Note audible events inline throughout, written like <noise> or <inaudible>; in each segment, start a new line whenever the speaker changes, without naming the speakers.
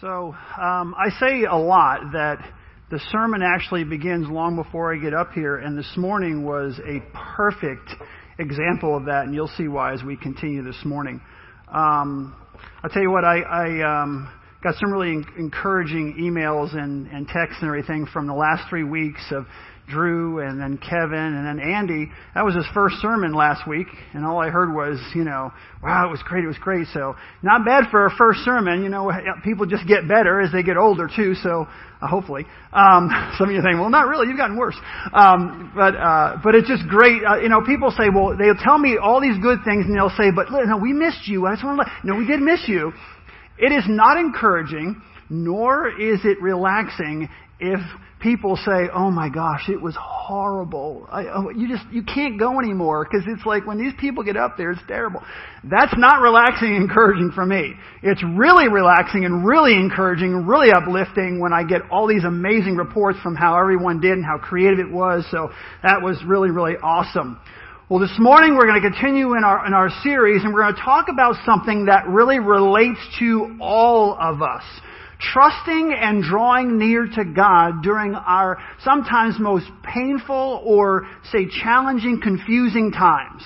So um, I say a lot that the sermon actually begins long before I get up here, and this morning was a perfect example of that, and you'll see why as we continue this morning. Um, I'll tell you what, I, I um, got some really encouraging emails and, and texts and everything from the last three weeks of Drew and then Kevin and then Andy. That was his first sermon last week, and all I heard was, you know, wow, it was great, it was great. So not bad for a first sermon. You know, people just get better as they get older too. So uh, hopefully, um, <laughs> some of you think, well, not really, you've gotten worse. Um, but uh, but it's just great. Uh, you know, people say, well, they'll tell me all these good things, and they'll say, but no, we missed you. I just want to let, no, we did miss you. It is not encouraging, nor is it relaxing if people say, "Oh my gosh, it was horrible," I, oh, you just you can't go anymore because it's like when these people get up there, it's terrible. That's not relaxing and encouraging for me. It's really relaxing and really encouraging, really uplifting when I get all these amazing reports from how everyone did and how creative it was. So that was really really awesome. Well, this morning we're going to continue in our in our series, and we're going to talk about something that really relates to all of us trusting and drawing near to God during our sometimes most painful or, say, challenging, confusing times.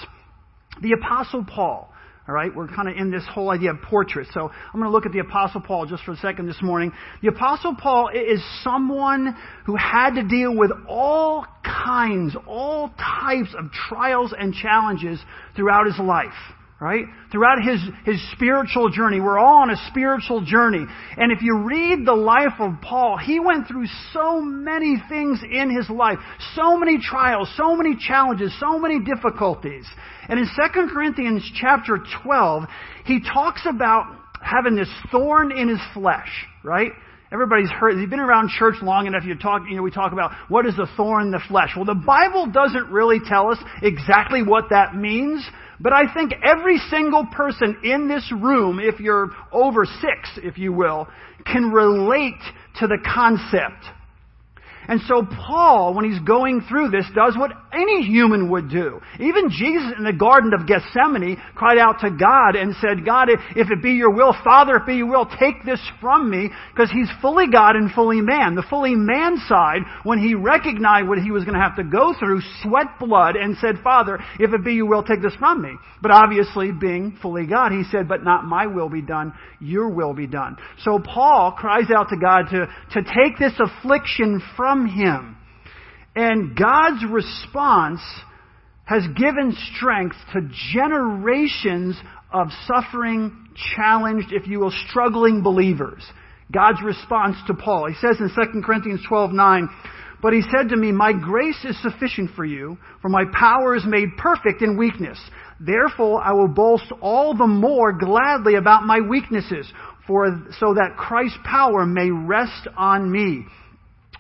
The Apostle Paul. All right, we're kind of in this whole idea of portrait. So I'm going to look at the Apostle Paul just for a second this morning. The Apostle Paul is someone who had to deal with all kinds, all types of trials and challenges throughout his life right? Throughout his, his spiritual journey. We're all on a spiritual journey. And if you read the life of Paul, he went through so many things in his life. So many trials, so many challenges, so many difficulties. And in 2 Corinthians chapter 12, he talks about having this thorn in his flesh, right? Everybody's heard, you've been around church long enough, you talk, you know, we talk about what is the thorn in the flesh. Well, the Bible doesn't really tell us exactly what that means, but I think every single person in this room, if you're over six, if you will, can relate to the concept and so Paul, when he's going through this, does what any human would do. Even Jesus in the Garden of Gethsemane cried out to God and said, God, if it be your will, Father, if it be your will, take this from me, because he's fully God and fully man. The fully man side, when he recognized what he was going to have to go through, sweat blood and said, Father, if it be your will, take this from me. But obviously, being fully God, he said, but not my will be done, your will be done. So Paul cries out to God to, to take this affliction from from him. And God's response has given strength to generations of suffering, challenged, if you will, struggling believers. God's response to Paul. He says in 2 Corinthians 12, 9, But he said to me, My grace is sufficient for you, for my power is made perfect in weakness. Therefore I will boast all the more gladly about my weaknesses, for so that Christ's power may rest on me.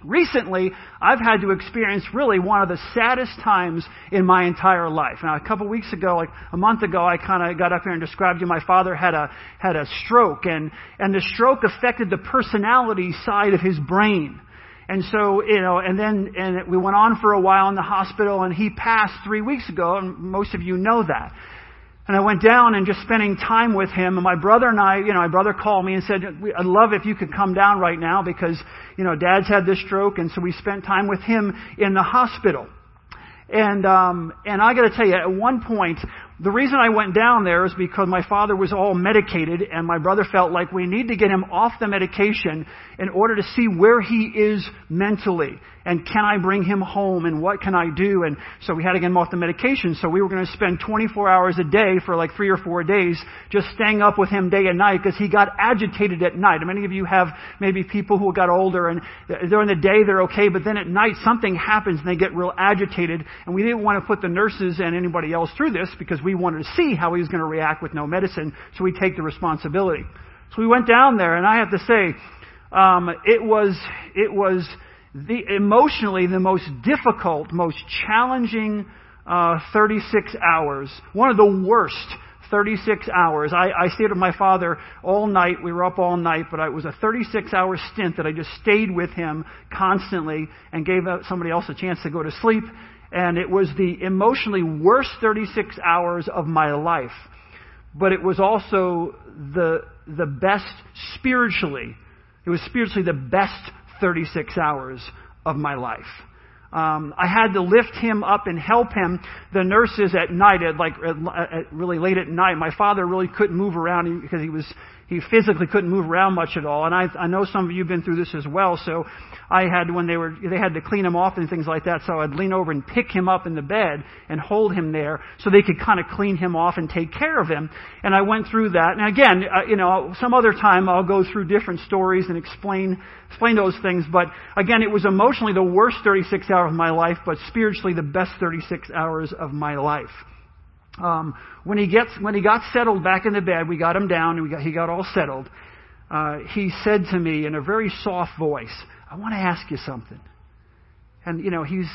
Recently, I've had to experience really one of the saddest times in my entire life. Now, a couple of weeks ago, like a month ago, I kind of got up here and described to you my father had a had a stroke, and and the stroke affected the personality side of his brain. And so, you know, and then and we went on for a while in the hospital, and he passed three weeks ago, and most of you know that. And I went down and just spending time with him. And my brother and I, you know, my brother called me and said, I'd love if you could come down right now because, you know, dad's had this stroke. And so we spent time with him in the hospital. And, um, and I gotta tell you, at one point, the reason I went down there is because my father was all medicated and my brother felt like we need to get him off the medication in order to see where he is mentally and can I bring him home and what can I do? And so we had to get him off the medication. So we were going to spend 24 hours a day for like three or four days just staying up with him day and night because he got agitated at night. And many of you have maybe people who got older and during the day they're okay, but then at night something happens and they get real agitated. And we didn't want to put the nurses and anybody else through this because we wanted to see how he was going to react with no medicine. So we take the responsibility. So we went down there and I have to say, um, it was, it was, the, emotionally the most difficult, most challenging uh, 36 hours. One of the worst 36 hours. I, I stayed with my father all night. We were up all night, but it was a 36 hour stint that I just stayed with him constantly and gave somebody else a chance to go to sleep. And it was the emotionally worst 36 hours of my life. But it was also the, the best spiritually It was spiritually the best 36 hours of my life. Um, I had to lift him up and help him. The nurses at night, at like at, at really late at night, my father really couldn't move around because he was he physically couldn't move around much at all. And I, I know some of you have been through this as well. So I had when they were they had to clean him off and things like that. So I'd lean over and pick him up in the bed and hold him there so they could kind of clean him off and take care of him. And I went through that. And again, uh, you know, some other time I'll go through different stories and explain explain those things. But again, it was emotionally the worst 36 hours of my life, but spiritually the best 36 hours of my life. Um, when he gets when he got settled back in the bed, we got him down and got, he got all settled. Uh, he said to me in a very soft voice, "I want to ask you something." And you know, he's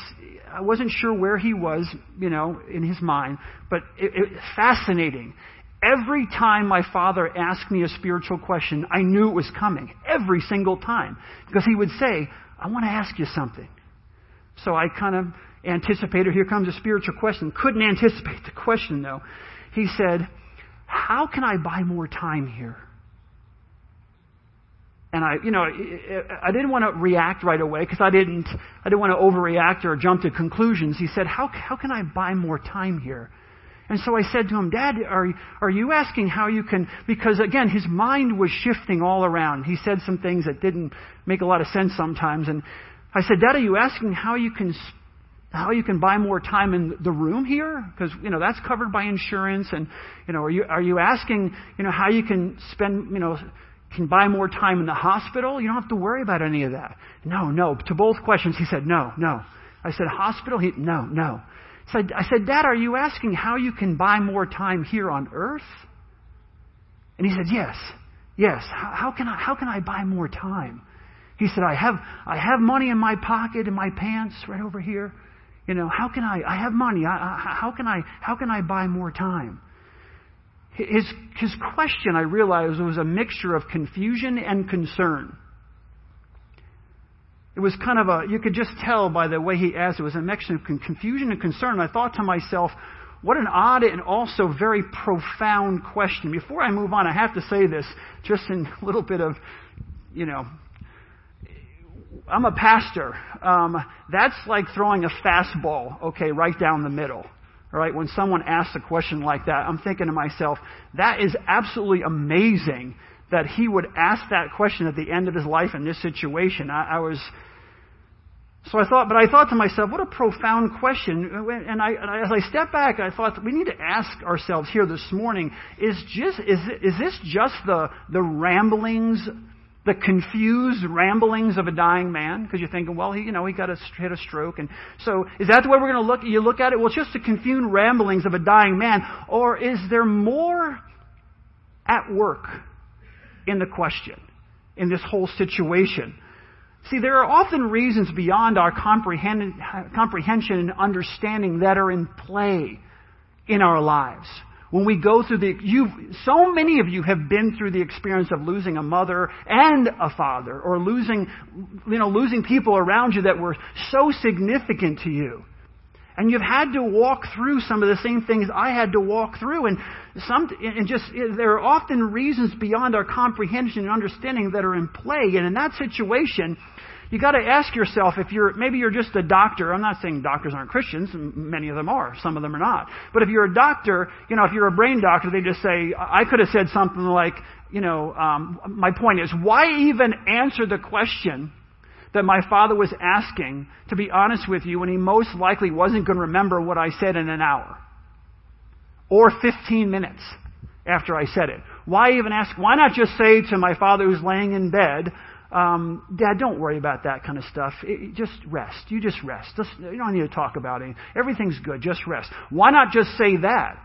I wasn't sure where he was, you know, in his mind, but it, it, fascinating. Every time my father asked me a spiritual question, I knew it was coming. Every single time, because he would say, "I want to ask you something." So I kind of anticipated, here comes a spiritual question. Couldn't anticipate the question though. He said, How can I buy more time here? And I, you know, I didn't want to react right away because I didn't, I didn't want to overreact or jump to conclusions. He said, how, how can I buy more time here? And so I said to him, Dad, are, are you asking how you can, because again, his mind was shifting all around. He said some things that didn't make a lot of sense sometimes. And I said, Dad, are you asking how you can how you can buy more time in the room here? Because you know that's covered by insurance and you know are you are you asking you know how you can spend you know can buy more time in the hospital? You don't have to worry about any of that. No no to both questions he said no no. I said hospital? He no no. So i said dad are you asking how you can buy more time here on earth? And he said yes yes. How, how can i how can i buy more time? He said i have i have money in my pocket in my pants right over here you know, how can I? I have money. I, I, how can I? How can I buy more time? His his question, I realized, was a mixture of confusion and concern. It was kind of a, you could just tell by the way he asked, it was a mixture of confusion and concern. I thought to myself, what an odd and also very profound question. Before I move on, I have to say this just in <laughs> a little bit of, you know, I'm a pastor. Um, that's like throwing a fastball, okay, right down the middle. All right, when someone asks a question like that, I'm thinking to myself, that is absolutely amazing that he would ask that question at the end of his life in this situation. I, I was, so I thought, but I thought to myself, what a profound question. And, I, and I, as I step back, I thought we need to ask ourselves here this morning: Is just is is this just the the ramblings the confused ramblings of a dying man because you're thinking, well, he, you know, he got a, hit a stroke, and so is that the way we're going to look? You look at it. Well, it's just the confused ramblings of a dying man, or is there more at work in the question in this whole situation? See, there are often reasons beyond our comprehension and understanding that are in play in our lives when we go through the, you so many of you have been through the experience of losing a mother and a father, or losing, you know, losing people around you that were so significant to you. And you've had to walk through some of the same things I had to walk through. And some, and just, there are often reasons beyond our comprehension and understanding that are in play. And in that situation, you got to ask yourself if you're maybe you're just a doctor. I'm not saying doctors aren't Christians. Many of them are. Some of them are not. But if you're a doctor, you know, if you're a brain doctor, they just say I could have said something like, you know, um, my point is why even answer the question that my father was asking? To be honest with you, when he most likely wasn't going to remember what I said in an hour or 15 minutes after I said it. Why even ask? Why not just say to my father who's laying in bed, um, Dad, don't worry about that kind of stuff. It, just rest. You just rest. Just, you don't need to talk about it. Everything's good. Just rest. Why not just say that?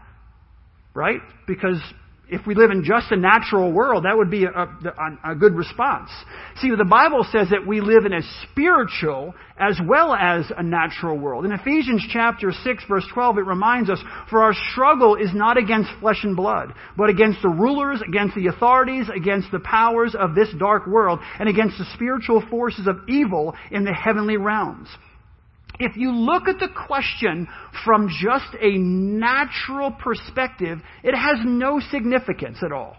Right? Because if we live in just a natural world, that would be a, a, a, good response. See, the Bible says that we live in a spiritual as well as a natural world. In Ephesians chapter 6 verse 12, it reminds us, for our struggle is not against flesh and blood, but against the rulers, against the authorities, against the powers of this dark world, and against the spiritual forces of evil in the heavenly realms if you look at the question from just a natural perspective, it has no significance at all.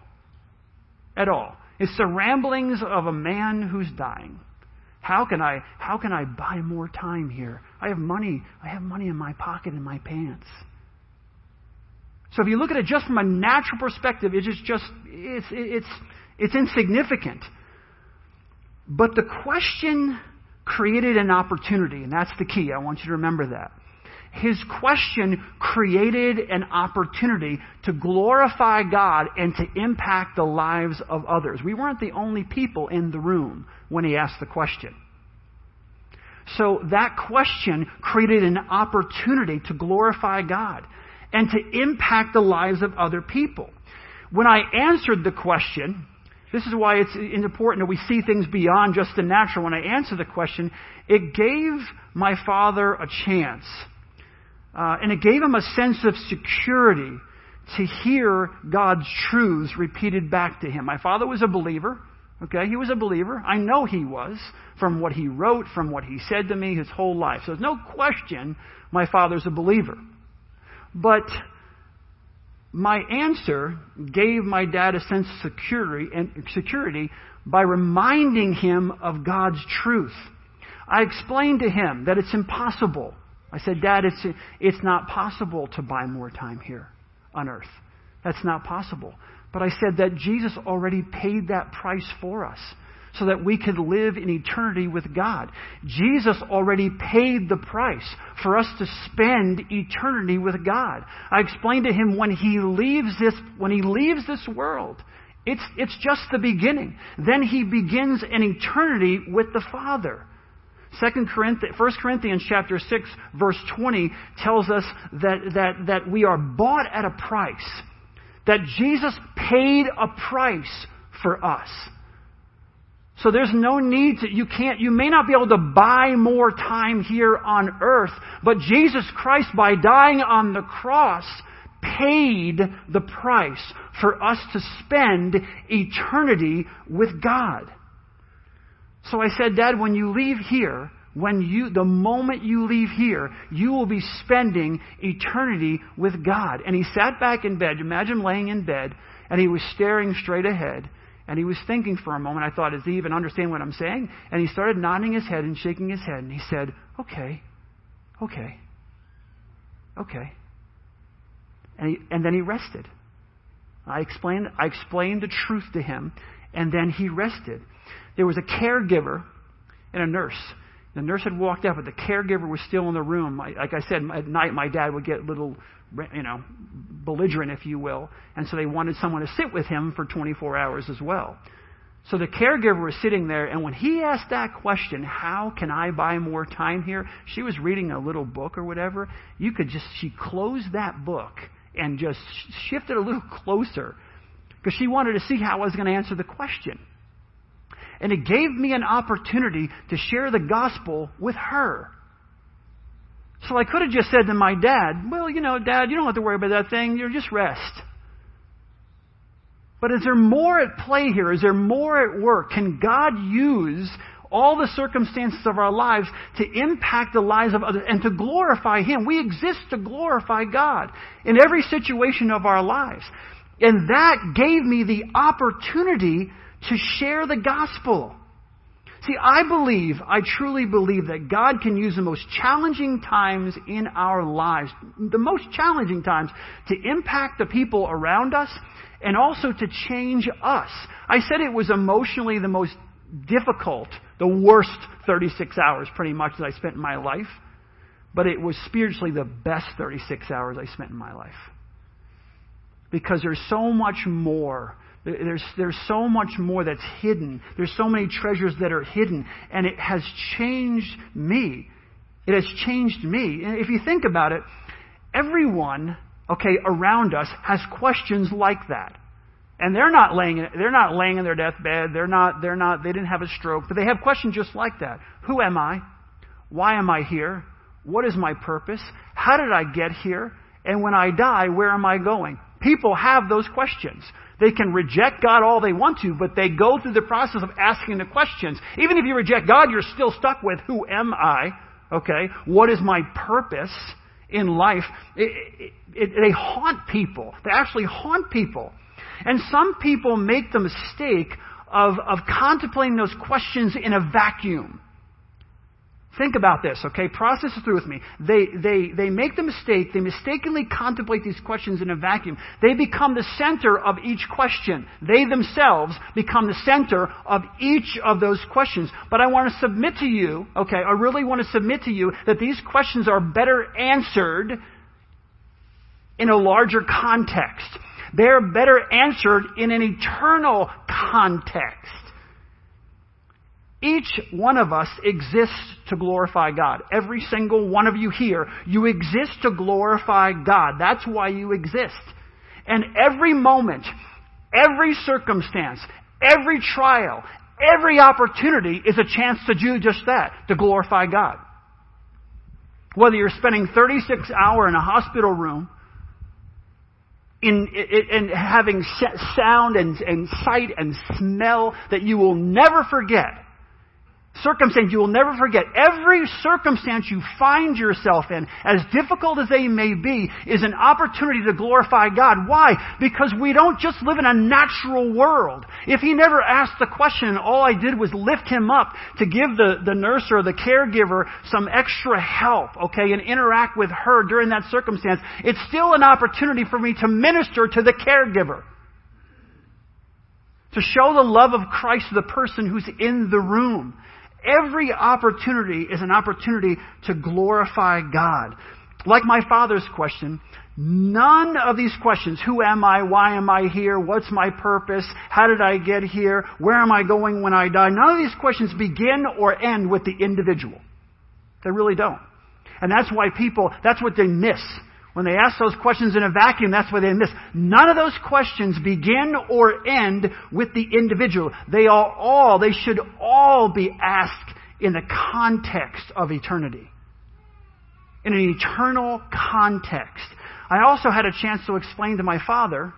At all. It's the ramblings of a man who's dying. How can I how can I buy more time here? I have money. I have money in my pocket in my pants. So if you look at it just from a natural perspective, it's just, just it's it's it's insignificant. But the question created an opportunity, and that's the key. I want you to remember that. His question created an opportunity to glorify God and to impact the lives of others. We weren't the only people in the room when he asked the question. So that question created an opportunity to glorify God and to impact the lives of other people. When I answered the question, this is why it's important that we see things beyond just the natural. When I answer the question, it gave my father a chance. Uh, and it gave him a sense of security to hear God's truths repeated back to him. My father was a believer. Okay, he was a believer. I know he was from what he wrote, from what he said to me his whole life. So there's no question my father's a believer. But my answer gave my dad a sense of security and security by reminding him of God's truth. I explained to him that it's impossible. I said, Dad, it's, it's not possible to buy more time here on earth. That's not possible. But I said that Jesus already paid that price for us so that we could live in eternity with God. Jesus already paid the price for us to spend eternity with God. I explained to him when he leaves this, when he leaves this world, it's, it's just the beginning. Then he begins an eternity with the Father. Second Corinthians, 1 Corinthians chapter 6 verse 20 tells us that, that, that we are bought at a price. That Jesus paid a price for us. So there's no need to, you can't, you may not be able to buy more time here on earth, but Jesus Christ, by dying on the cross, paid the price for us to spend eternity with God. So I said, Dad, when you leave here, when you, the moment you leave here, you will be spending eternity with God. And he sat back in bed. Imagine laying in bed, and he was staring straight ahead. And he was thinking for a moment. I thought, does he even understand what I'm saying? And he started nodding his head and shaking his head. And he said, okay, okay, okay. And, he, and then he rested. I explained, I explained the truth to him, and then he rested. There was a caregiver and a nurse. The nurse had walked out, but the caregiver was still in the room. Like I said, at night my dad would get a little you know, belligerent, if you will. And so they wanted someone to sit with him for 24 hours as well. So the caregiver was sitting there, and when he asked that question, how can I buy more time here? She was reading a little book or whatever. You could just, she closed that book and just shifted a little <laughs> closer because she wanted to see how I was going to answer the question. And it gave me an opportunity to share the gospel with her. So I could have just said to my dad, Well, you know, Dad, you don't have to worry about that thing. You just rest. But is there more at play here? Is there more at work? Can God use all the circumstances of our lives to impact the lives of others and to glorify Him? We exist to glorify God in every situation of our lives. And that gave me the opportunity to share the gospel. See, I believe, I truly believe that God can use the most challenging times in our lives, the most challenging times, to impact the people around us and also to change us. I said it was emotionally the most difficult, the worst 36 hours pretty much that I spent in my life, but it was spiritually the best 36 hours I spent in my life. Because there's so much more there's, there's so much more that's hidden. There's so many treasures that are hidden. And it has changed me. It has changed me. And if you think about it, everyone, okay, around us has questions like that. And they're not laying, they're not laying in their deathbed. They're not, they're not, they didn't have a stroke, but they have questions just like that. Who am I? Why am I here? What is my purpose? How did I get here? And when I die, where am I going? People have those questions. They can reject God all they want to, but they go through the process of asking the questions. Even if you reject God, you're still stuck with who am I? Okay? What is my purpose in life? It, it, it, they haunt people. They actually haunt people. And some people make the mistake of, of contemplating those questions in a vacuum. Think about this, okay? Process it through with me. They, they, they make the mistake, they mistakenly contemplate these questions in a vacuum. They become the center of each question. They themselves become the center of each of those questions. But I want to submit to you, okay, I really want to submit to you that these questions are better answered in a larger context. They're better answered in an eternal context. Each one of us exists to glorify God. Every single one of you here, you exist to glorify God. That's why you exist. And every moment, every circumstance, every trial, every opportunity is a chance to do just that, to glorify God. Whether you're spending 36 hours in a hospital room, in, in, in having sound and, and sight and smell that you will never forget, circumstance you will never forget. Every circumstance you find yourself in, as difficult as they may be, is an opportunity to glorify God. Why? Because we don't just live in a natural world. If he never asked the question, all I did was lift him up to give the, the nurse or the caregiver some extra help, okay, and interact with her during that circumstance, it's still an opportunity for me to minister to the caregiver to show the love of Christ to the person who's in the room. Every opportunity is an opportunity to glorify God. Like my father's question, none of these questions, who am I, why am I here, what's my purpose, how did I get here, where am I going when I die, none of these questions begin or end with the individual. They really don't. And that's why people, that's what they miss. When they ask those questions in a vacuum, that's where they miss. None of those questions begin or end with the individual. They are all, they should all be asked in the context of eternity. In an eternal context. I also had a chance to explain to my father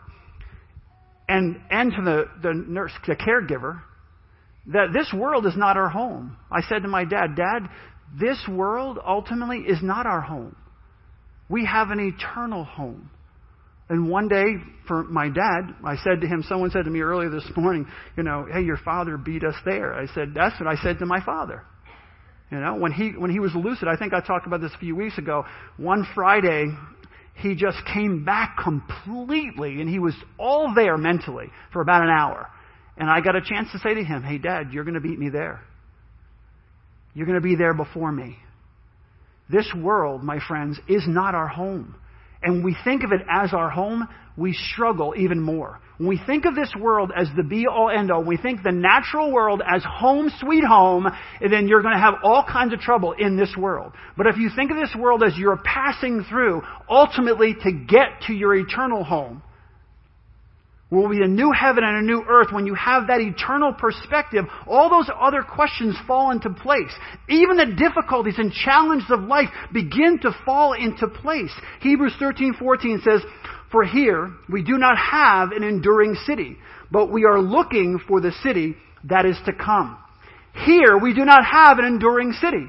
and, and to the, the nurse, the caregiver, that this world is not our home. I said to my dad, Dad, this world ultimately is not our home. We have an eternal home. And one day, for my dad, I said to him, someone said to me earlier this morning, you know, hey, your father beat us there. I said, that's what I said to my father. You know, when he, when he was lucid, I think I talked about this a few weeks ago, one Friday, he just came back completely and he was all there mentally for about an hour. And I got a chance to say to him, hey, dad, you're going to beat me there. You're going to be there before me. This world, my friends, is not our home. And we think of it as our home, we struggle even more. When we think of this world as the be all end all, we think the natural world as home sweet home, then you're going to have all kinds of trouble in this world. But if you think of this world as you're passing through, ultimately to get to your eternal home, will be a new heaven and a new earth. When you have that eternal perspective, all those other questions fall into place. Even the difficulties and challenges of life begin to fall into place. Hebrews 13:14 says, "For here we do not have an enduring city, but we are looking for the city that is to come." Here we do not have an enduring city.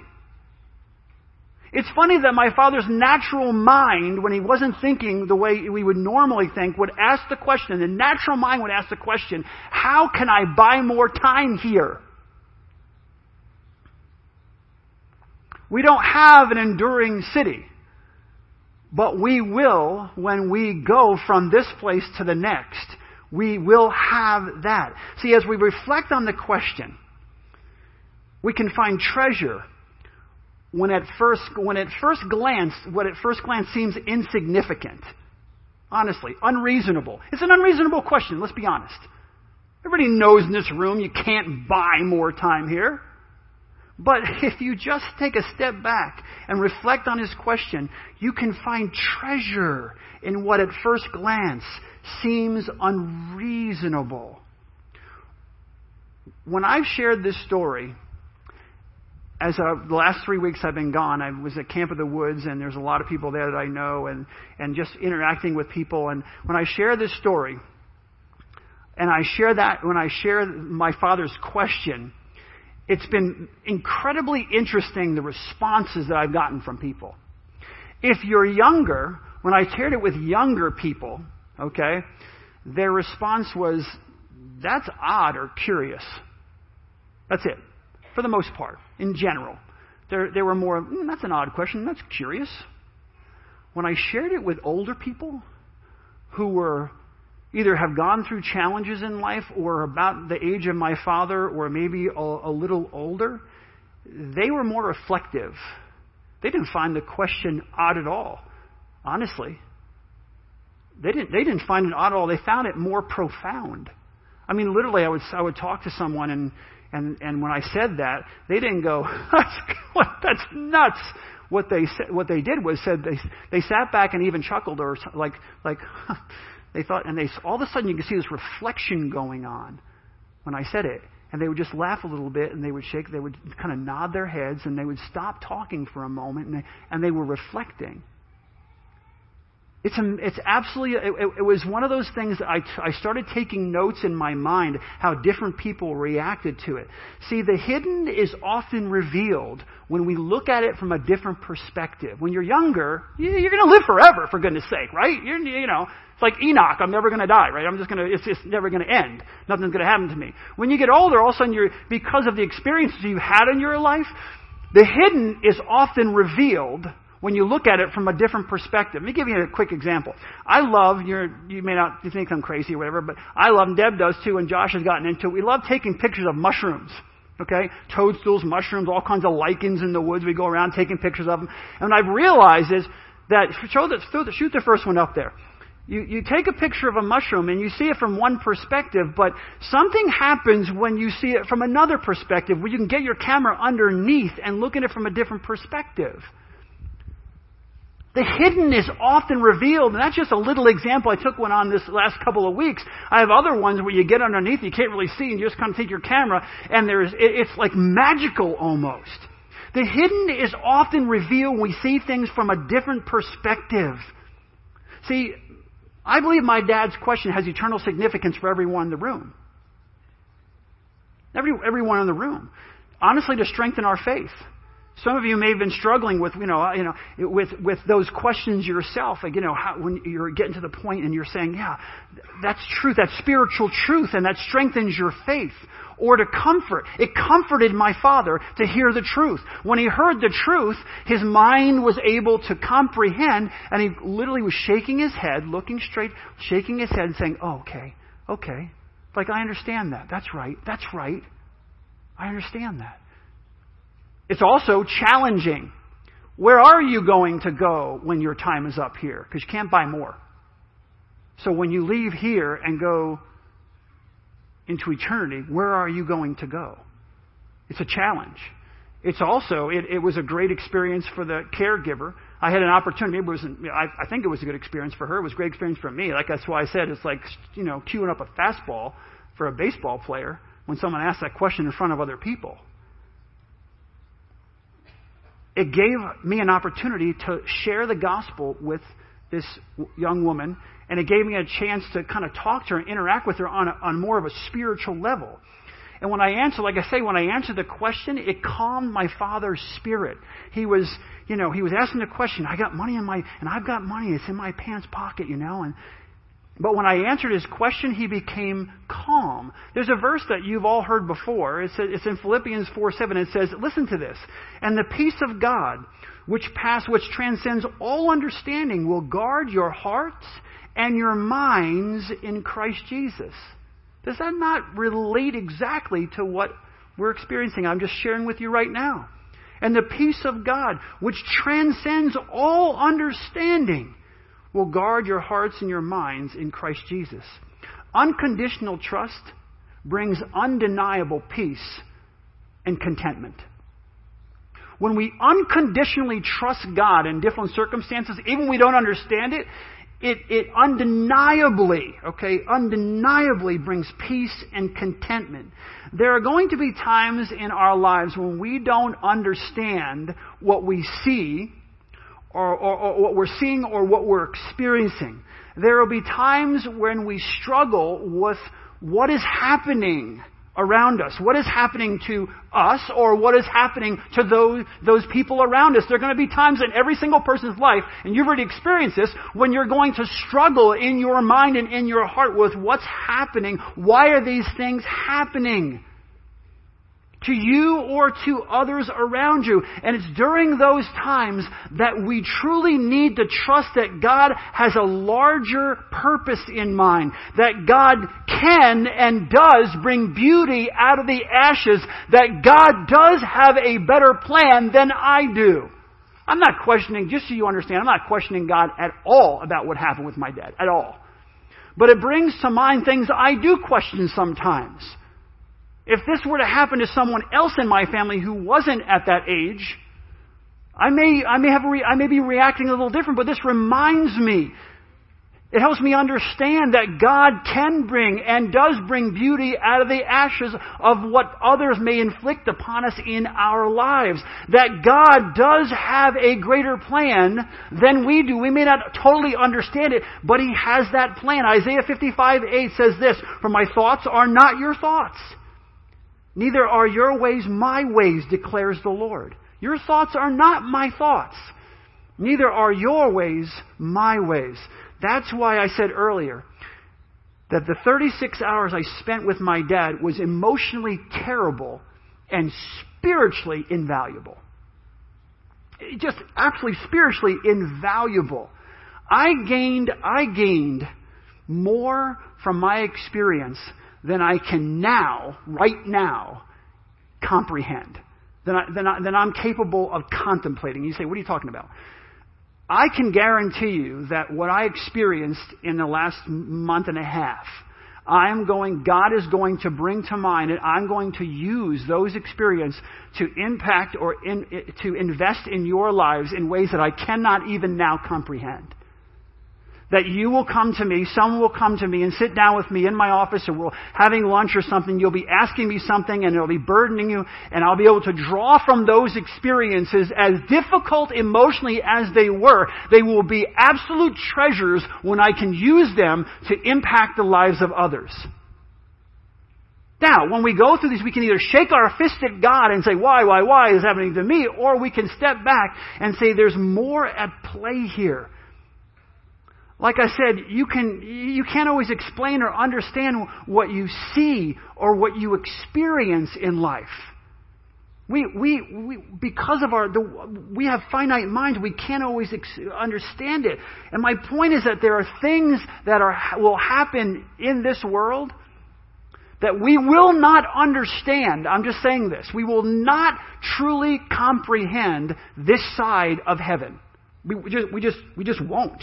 It's funny that my father's natural mind, when he wasn't thinking the way we would normally think, would ask the question, the natural mind would ask the question, how can I buy more time here? We don't have an enduring city, but we will when we go from this place to the next. We will have that. See, as we reflect on the question, we can find treasure when at first, when at first glance, what at first glance seems insignificant. Honestly, unreasonable. It's an unreasonable question, let's be honest. Everybody knows in this room you can't buy more time here. But if you just take a step back and reflect on his question, you can find treasure in what at first glance seems unreasonable. When I've shared this story as uh, the last three weeks I've been gone, I was at Camp of the Woods, and there's a lot of people there that I know, and and just interacting with people. And when I share this story, and I share that when I share my father's question, it's been incredibly interesting the responses that I've gotten from people. If you're younger, when I shared it with younger people, okay, their response was, that's odd or curious. That's it, for the most part, in general. There, there were more, mm, that's an odd question, that's curious. When I shared it with older people who were either have gone through challenges in life or about the age of my father or maybe a, a little older, they were more reflective. They didn't find the question odd at all, honestly. They didn't, they didn't find it odd at all. They found it more profound. I mean, literally, I would, I would talk to someone, and, and, and when I said that, they didn't go, that's, <laughs> that's nuts. What they, what they did was said they, they sat back and even chuckled or like, like <laughs> they thought, and they, all of a sudden you can see this reflection going on when I said it. And they would just laugh a little bit and they would shake, they would kind of nod their heads and they would stop talking for a moment and they, and they were reflecting. It's, it's absolutely, it, it, was one of those things that I, I started taking notes in my mind how different people reacted to it. See, the hidden is often revealed when we look at it from a different perspective. When you're younger, you're going to live forever, for goodness sake, right? You're, you know, it's like Enoch, I'm never going to die, right? I'm just going to, it's, it's never going to end. Nothing's going to happen to me. When you get older, all of a sudden you're, because of the experiences you've had in your life, the hidden is often revealed when you look at it from a different perspective. Let me give you a quick example. I love, you're, you may not you think I'm crazy or whatever, but I love, and Deb does too, and Josh has gotten into it. We love taking pictures of mushrooms. Okay? Toadstools, mushrooms, all kinds of lichens in the woods. We go around taking pictures of them. And what I've realized is that, show the, shoot the first one up there. You, you take a picture of a mushroom and you see it from one perspective, but something happens when you see it from another perspective where you can get your camera underneath and look at it from a different perspective. The hidden is often revealed, and that's just a little example. I took one on this last couple of weeks. I have other ones where you get underneath, you can't really see, and you just kind of take your camera, and there's, it's like magical almost. The hidden is often revealed when we see things from a different perspective. See, I believe my dad's question has eternal significance for everyone in the room. Every, everyone in the room. Honestly, to strengthen our faith. Some of you may have been struggling with, you know, uh, you know, with, with those questions yourself. Like, you know, how, when you're getting to the point and you're saying, yeah, that's truth, that's spiritual truth, and that strengthens your faith. Or to comfort. It comforted my father to hear the truth. When he heard the truth, his mind was able to comprehend, and he literally was shaking his head, looking straight, shaking his head and saying, oh, okay, okay. Like, I understand that. That's right. That's right. I understand that. It's also challenging. Where are you going to go when your time is up here? Because you can't buy more. So when you leave here and go into eternity, where are you going to go? It's a challenge. It's also, it, it was a great experience for the caregiver. I had an opportunity. It was, I, I think it was a good experience for her. It was a great experience for me. Like that's why I said it's like, you know, queuing up a fastball for a baseball player when someone asks that question in front of other people it gave me an opportunity to share the gospel with this young woman, and it gave me a chance to kind of talk to her and interact with her on, a, on more of a spiritual level. And when I answered, like I say, when I answered the question, it calmed my father's spirit. He was, you know, he was asking the question. I got money in my, and I've got money. It's in my pants pocket, you know, and but when I answered his question, he became calm. There's a verse that you've all heard before. It's, in Philippians 4 7. It says, Listen to this. And the peace of God, which pass, which transcends all understanding, will guard your hearts and your minds in Christ Jesus. Does that not relate exactly to what we're experiencing? I'm just sharing with you right now. And the peace of God, which transcends all understanding, will guard your hearts and your minds in Christ Jesus. Unconditional trust brings undeniable peace and contentment. When we unconditionally trust God in different circumstances, even we don't understand it, it, it undeniably, okay, undeniably brings peace and contentment. There are going to be times in our lives when we don't understand what we see or, or, or, what we're seeing or what we're experiencing. There will be times when we struggle with what is happening around us? What is happening to us or what is happening to those, those people around us? There are going to be times in every single person's life, and you've already experienced this, when you're going to struggle in your mind and in your heart with what's happening. Why are these things happening? To you or to others around you. And it's during those times that we truly need to trust that God has a larger purpose in mind. That God can and does bring beauty out of the ashes. That God does have a better plan than I do. I'm not questioning, just so you understand, I'm not questioning God at all about what happened with my dad. At all. But it brings to mind things I do question sometimes. If this were to happen to someone else in my family who wasn't at that age, I may, I may, have re, I may be reacting a little different, but this reminds me. It helps me understand that God can bring and does bring beauty out of the ashes of what others may inflict upon us in our lives. That God does have a greater plan than we do. We may not totally understand it, but He has that plan. Isaiah 55 8 says this, For my thoughts are not your thoughts Neither are your ways my ways, declares the Lord. Your thoughts are not my thoughts. Neither are your ways my ways. That's why I said earlier that the 36 hours I spent with my dad was emotionally terrible and spiritually invaluable. Just absolutely spiritually invaluable. I gained, I gained more from my experience than I can now, right now, comprehend, than, I, than, I, than I'm capable of contemplating. You say, what are you talking about? I can guarantee you that what I experienced in the last month and a half, I am going, God is going to bring to mind, and I'm going to use those experiences to impact or in, to invest in your lives in ways that I cannot even now comprehend that you will come to me, someone will come to me and sit down with me in my office or we're having lunch or something. You'll be asking me something and it'll be burdening you and I'll be able to draw from those experiences as difficult emotionally as they were. They will be absolute treasures when I can use them to impact the lives of others. Now, when we go through these, we can either shake our fist at God and say, why, why, why is happening to me? Or we can step back and say, there's more at play here. Like I said, you, can, you can't always explain or understand what you see or what you experience in life. We, we, we, because of our, the, we have finite minds, we can't always ex- understand it. And my point is that there are things that are, will happen in this world that we will not understand. I'm just saying this. We will not truly comprehend this side of heaven. We, we just, we just, we just won't.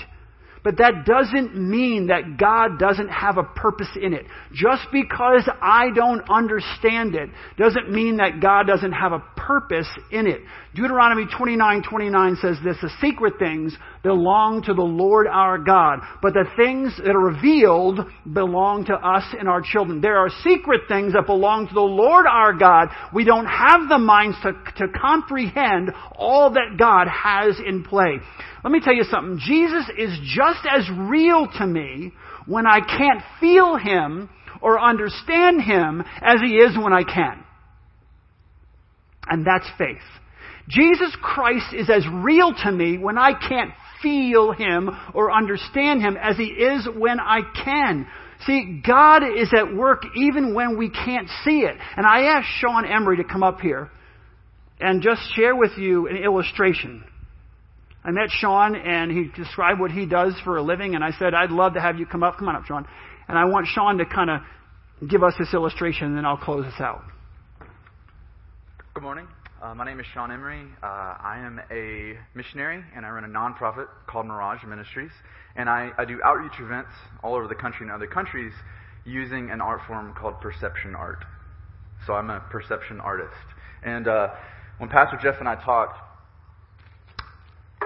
But that doesn't mean that God doesn't have a purpose in it. Just because I don't understand it doesn't mean that God doesn't have a purpose in it. Deuteronomy 29:29 says this, the secret things belong to the Lord our God, but the things that are revealed belong to us and our children. There are secret things that belong to the Lord our God. We don't have the minds to, to comprehend all that God has in play. Let me tell you something. Jesus is just as real to me when I can't feel Him or understand Him as He is when I can. And that's faith. Jesus Christ is as real to me when I can't feel Him or understand Him as He is when I can. See, God is at work even when we can't see it. And I asked Sean Emery to come up here and just share with you an illustration. I met Sean and he described what he does for a living and I said, I'd love to have you come up. Come on up, Sean. And I want Sean to kind of give us this illustration and then I'll close this out.
Good morning. Uh, my name is Sean Emery. Uh, I am a missionary and I run a nonprofit called Mirage Ministries. And I, I do outreach events all over the country and other countries using an art form called perception art. So I'm a perception artist. And uh, when Pastor Jeff and I talked,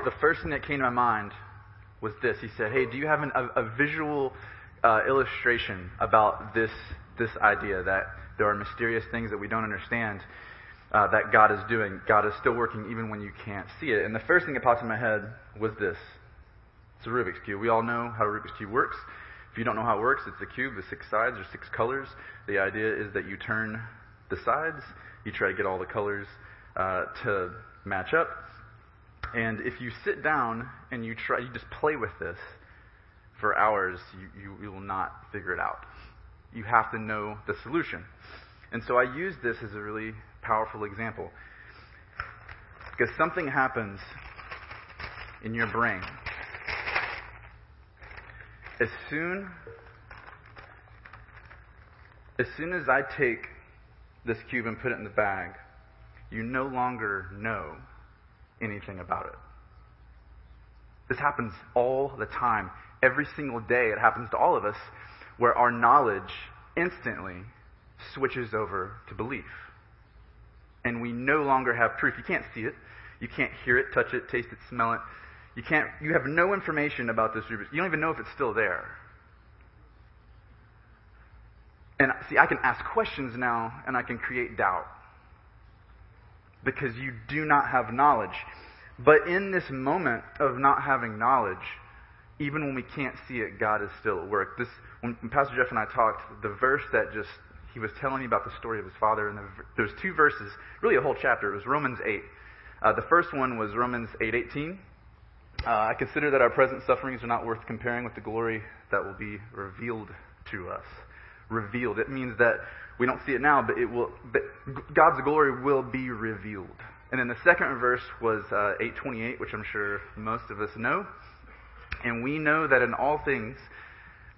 the first thing that came to my mind was this. He said, "Hey, do you have an, a, a, visual uh, illustration about this this idea that there are mysterious things that we don't understand uh, that God is doing? God is still working even when you can't see it." And the first thing that popped in my head was this: It's a Rubik's cube. We all know how a Rubik's cube works. If you don't know how it works, it's a cube with six sides or six colors. The idea is that you turn the sides, you try to get all the colors uh, to match up. And if you sit down and you try, you just play with this for hours, you, you, you will not figure it out. You have to know the solution. And so I use this as a really powerful example. Because something happens in your brain. As soon as soon as I take this cube and put it in the bag, you no longer know anything about it. This happens all the time. Every single day it happens to all of us where our knowledge instantly switches over to belief. And we no longer have proof. You can't see it. You can't hear it, touch it, taste it, smell it. You can't you have no information about this Rubik's. You don't even know if it's still there. And see, I can ask questions now and I can create doubt. Because you do not have knowledge. But in this moment of not having knowledge, even when we can't see it, God is still at work. This, when, Pastor Jeff and I talked, the verse that just he was telling me about the story of his father, and the, there was two verses, really a whole chapter. It was Romans 8. Uh, the first one was Romans 8:18. Uh, I consider that our present sufferings are not worth comparing with the glory that will be revealed to us. Revealed. It means that we don't see it now, but it will. But God's glory will be revealed. And then the second verse was uh, 8:28, which I'm sure most of us know. And we know that in all things,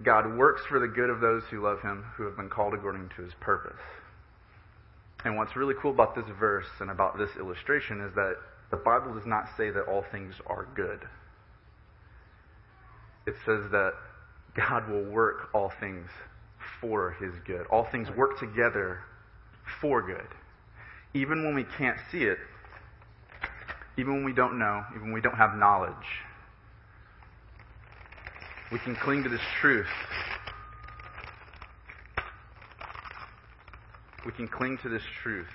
God works for the good of those who love Him, who have been called according to His purpose. And what's really cool about this verse and about this illustration is that the Bible does not say that all things are good. It says that God will work all things for his good. All things work together for good. Even when we can't see it, even when we don't know, even when we don't have knowledge, we can cling to this truth. We can cling to this truth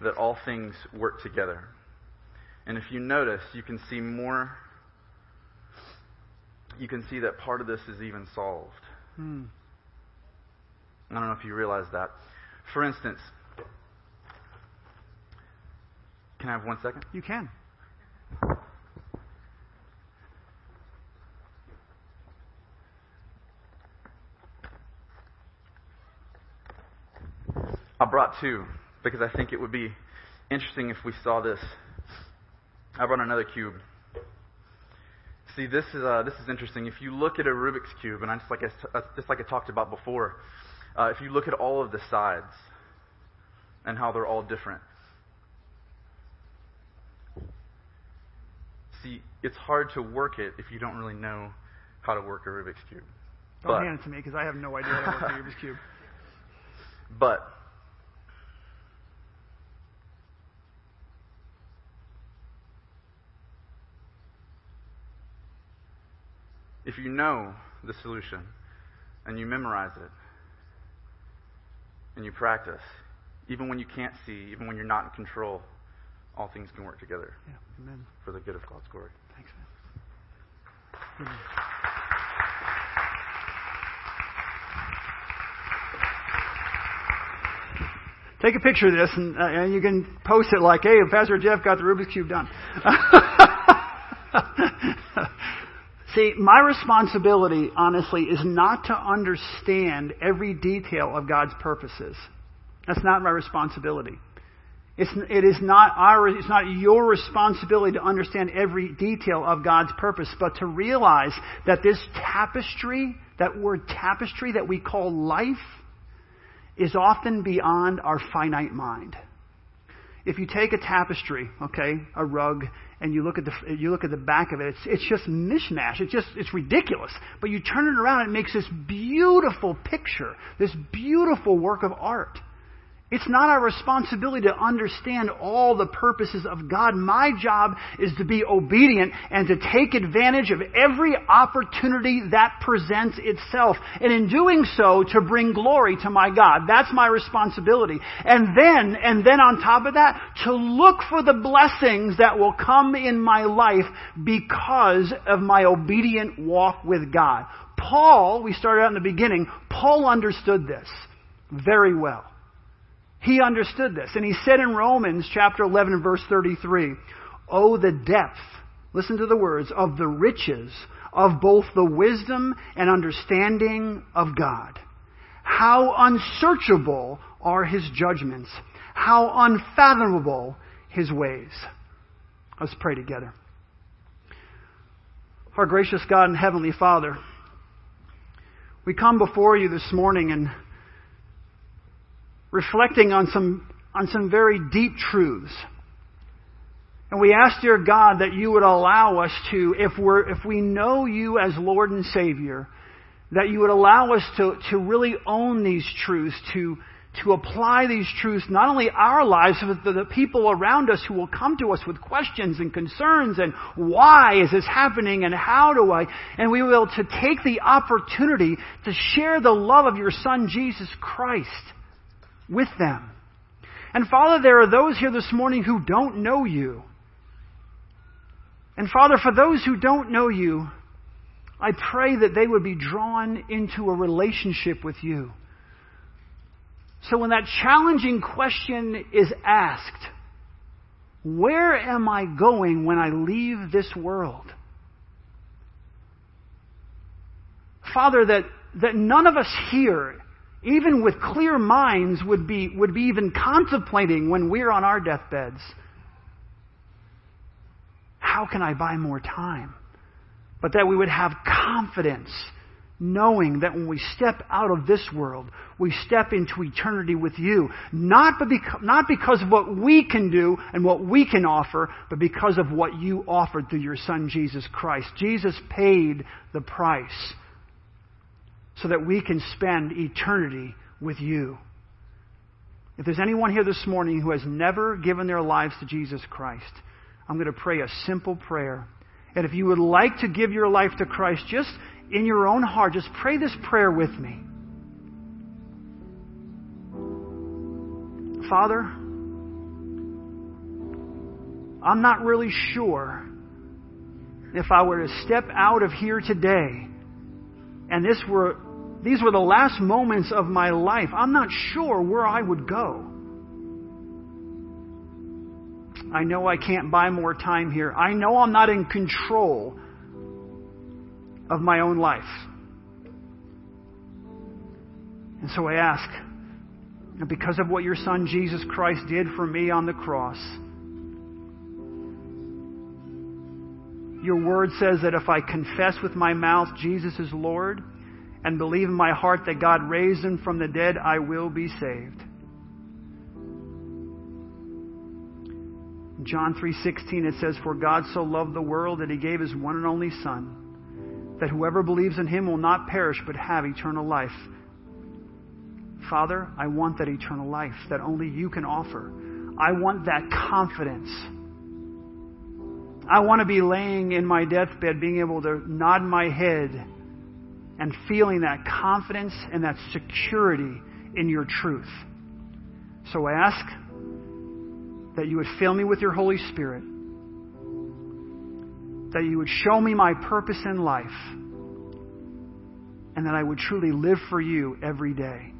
that all things work together. And if you notice, you can see more, you can see that part of this is even solved. Hmm. I don't know if you realize that. For instance, can I have one second?
You can.
I brought two because I think it would be interesting if we saw this. I brought another cube. See, this is uh, this is interesting. If you look at a Rubik's cube, and I just like I, just like I talked about before, uh, if you look at all of the sides and how they're all different, see, it's hard to work it if you don't really know how to work a Rubik's cube.
Don't but, hand it to me because I have no idea how to work a Rubik's cube. <laughs>
But If you know the solution and you memorize it and you practice, even when you can't see, even when you're not in control, all things can work together
yeah, amen.
for the good of God's glory.
Thanks, man. Amen. Take a picture of this, and, uh, and you can post it like, "Hey, Pastor Jeff got the Rubik's cube done." <laughs> See, my responsibility, honestly, is not to understand every detail of God's purposes. That's not my responsibility. It's, it is not our, it's not your responsibility to understand every detail of God's purpose, but to realize that this tapestry, that word tapestry that we call life, is often beyond our finite mind. If you take a tapestry, okay, a rug, and you look at the you look at the back of it, it's it's just mishmash. It's just it's ridiculous. But you turn it around, and it makes this beautiful picture, this beautiful work of art. It's not our responsibility to understand all the purposes of God. My job is to be obedient and to take advantage of every opportunity that presents itself. And in doing so, to bring glory to my God. That's my responsibility. And then, and then on top of that, to look for the blessings that will come in my life because of my obedient walk with God. Paul, we started out in the beginning, Paul understood this very well. He understood this. And he said in Romans chapter 11 and verse 33, Oh, the depth, listen to the words, of the riches of both the wisdom and understanding of God. How unsearchable are his judgments. How unfathomable his ways. Let's pray together. Our gracious God and Heavenly Father, we come before you this morning and reflecting on some, on some very deep truths. And we ask, dear God, that you would allow us to, if, we're, if we know you as Lord and Savior, that you would allow us to, to really own these truths, to, to apply these truths, not only our lives, but the, the people around us who will come to us with questions and concerns and why is this happening and how do I, and we will to take the opportunity to share the love of your Son, Jesus Christ with them. And Father, there are those here this morning who don't know you. And Father, for those who don't know you, I pray that they would be drawn into a relationship with you. So when that challenging question is asked, where am I going when I leave this world? Father, that, that none of us here even with clear minds, would be, would be even contemplating when we're on our deathbeds. How can I buy more time? But that we would have confidence knowing that when we step out of this world, we step into eternity with you. Not, because, not because of what we can do and what we can offer, but because of what you offered through your Son, Jesus Christ. Jesus paid the price so that we can spend eternity with you. If there's anyone here this morning who has never given their lives to Jesus Christ, I'm going to pray a simple prayer. And if you would like to give your life to Christ, just in your own heart, just pray this prayer with me. Father, I'm not really sure if I were to step out of here today and this were these were the last moments of my life. I'm not sure where I would go. I know I can't buy more time here. I know I'm not in control of my own life. And so I ask, because of what your Son Jesus Christ did for me on the cross, your word says that if I confess with my mouth Jesus is Lord, and believe in my heart that God raised him from the dead, I will be saved. John 3:16 it says for God so loved the world that he gave his one and only son that whoever believes in him will not perish but have eternal life. Father, I want that eternal life that only you can offer. I want that confidence. I want to be laying in my deathbed being able to nod my head and feeling that confidence and that security in your truth. So I ask that you would fill me with your Holy Spirit, that you would show me my purpose in life, and that I would truly live for you every day.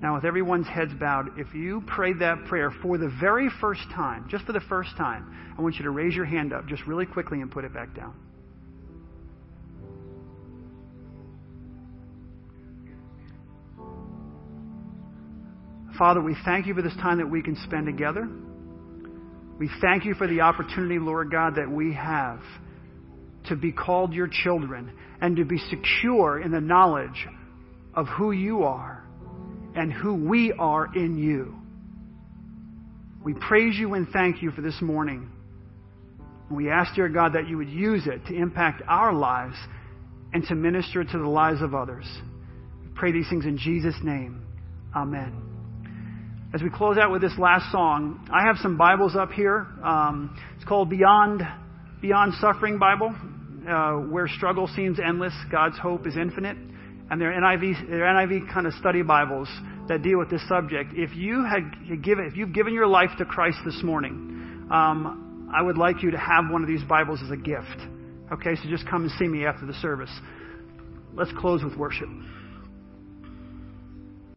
Now, with everyone's heads bowed, if you prayed that prayer for the very first time, just for the first time, I want you to raise your hand up just really quickly and put it back down. Father, we thank you for this time that we can spend together. We thank you for the opportunity, Lord God, that we have to be called your children and to be secure in the knowledge of who you are and who we are in you. We praise you and thank you for this morning. We ask, dear God, that you would use it to impact our lives and to minister to the lives of others. We pray these things in Jesus' name. Amen. As we close out with this last song, I have some Bibles up here. Um, it's called Beyond Beyond Suffering Bible, uh, where struggle seems endless, God's hope is infinite, and they're NIV NIV kind of study Bibles that deal with this subject. If you had given if you've given your life to Christ this morning, um, I would like you to have one of these Bibles as a gift. Okay, so just come and see me after the service. Let's close with worship.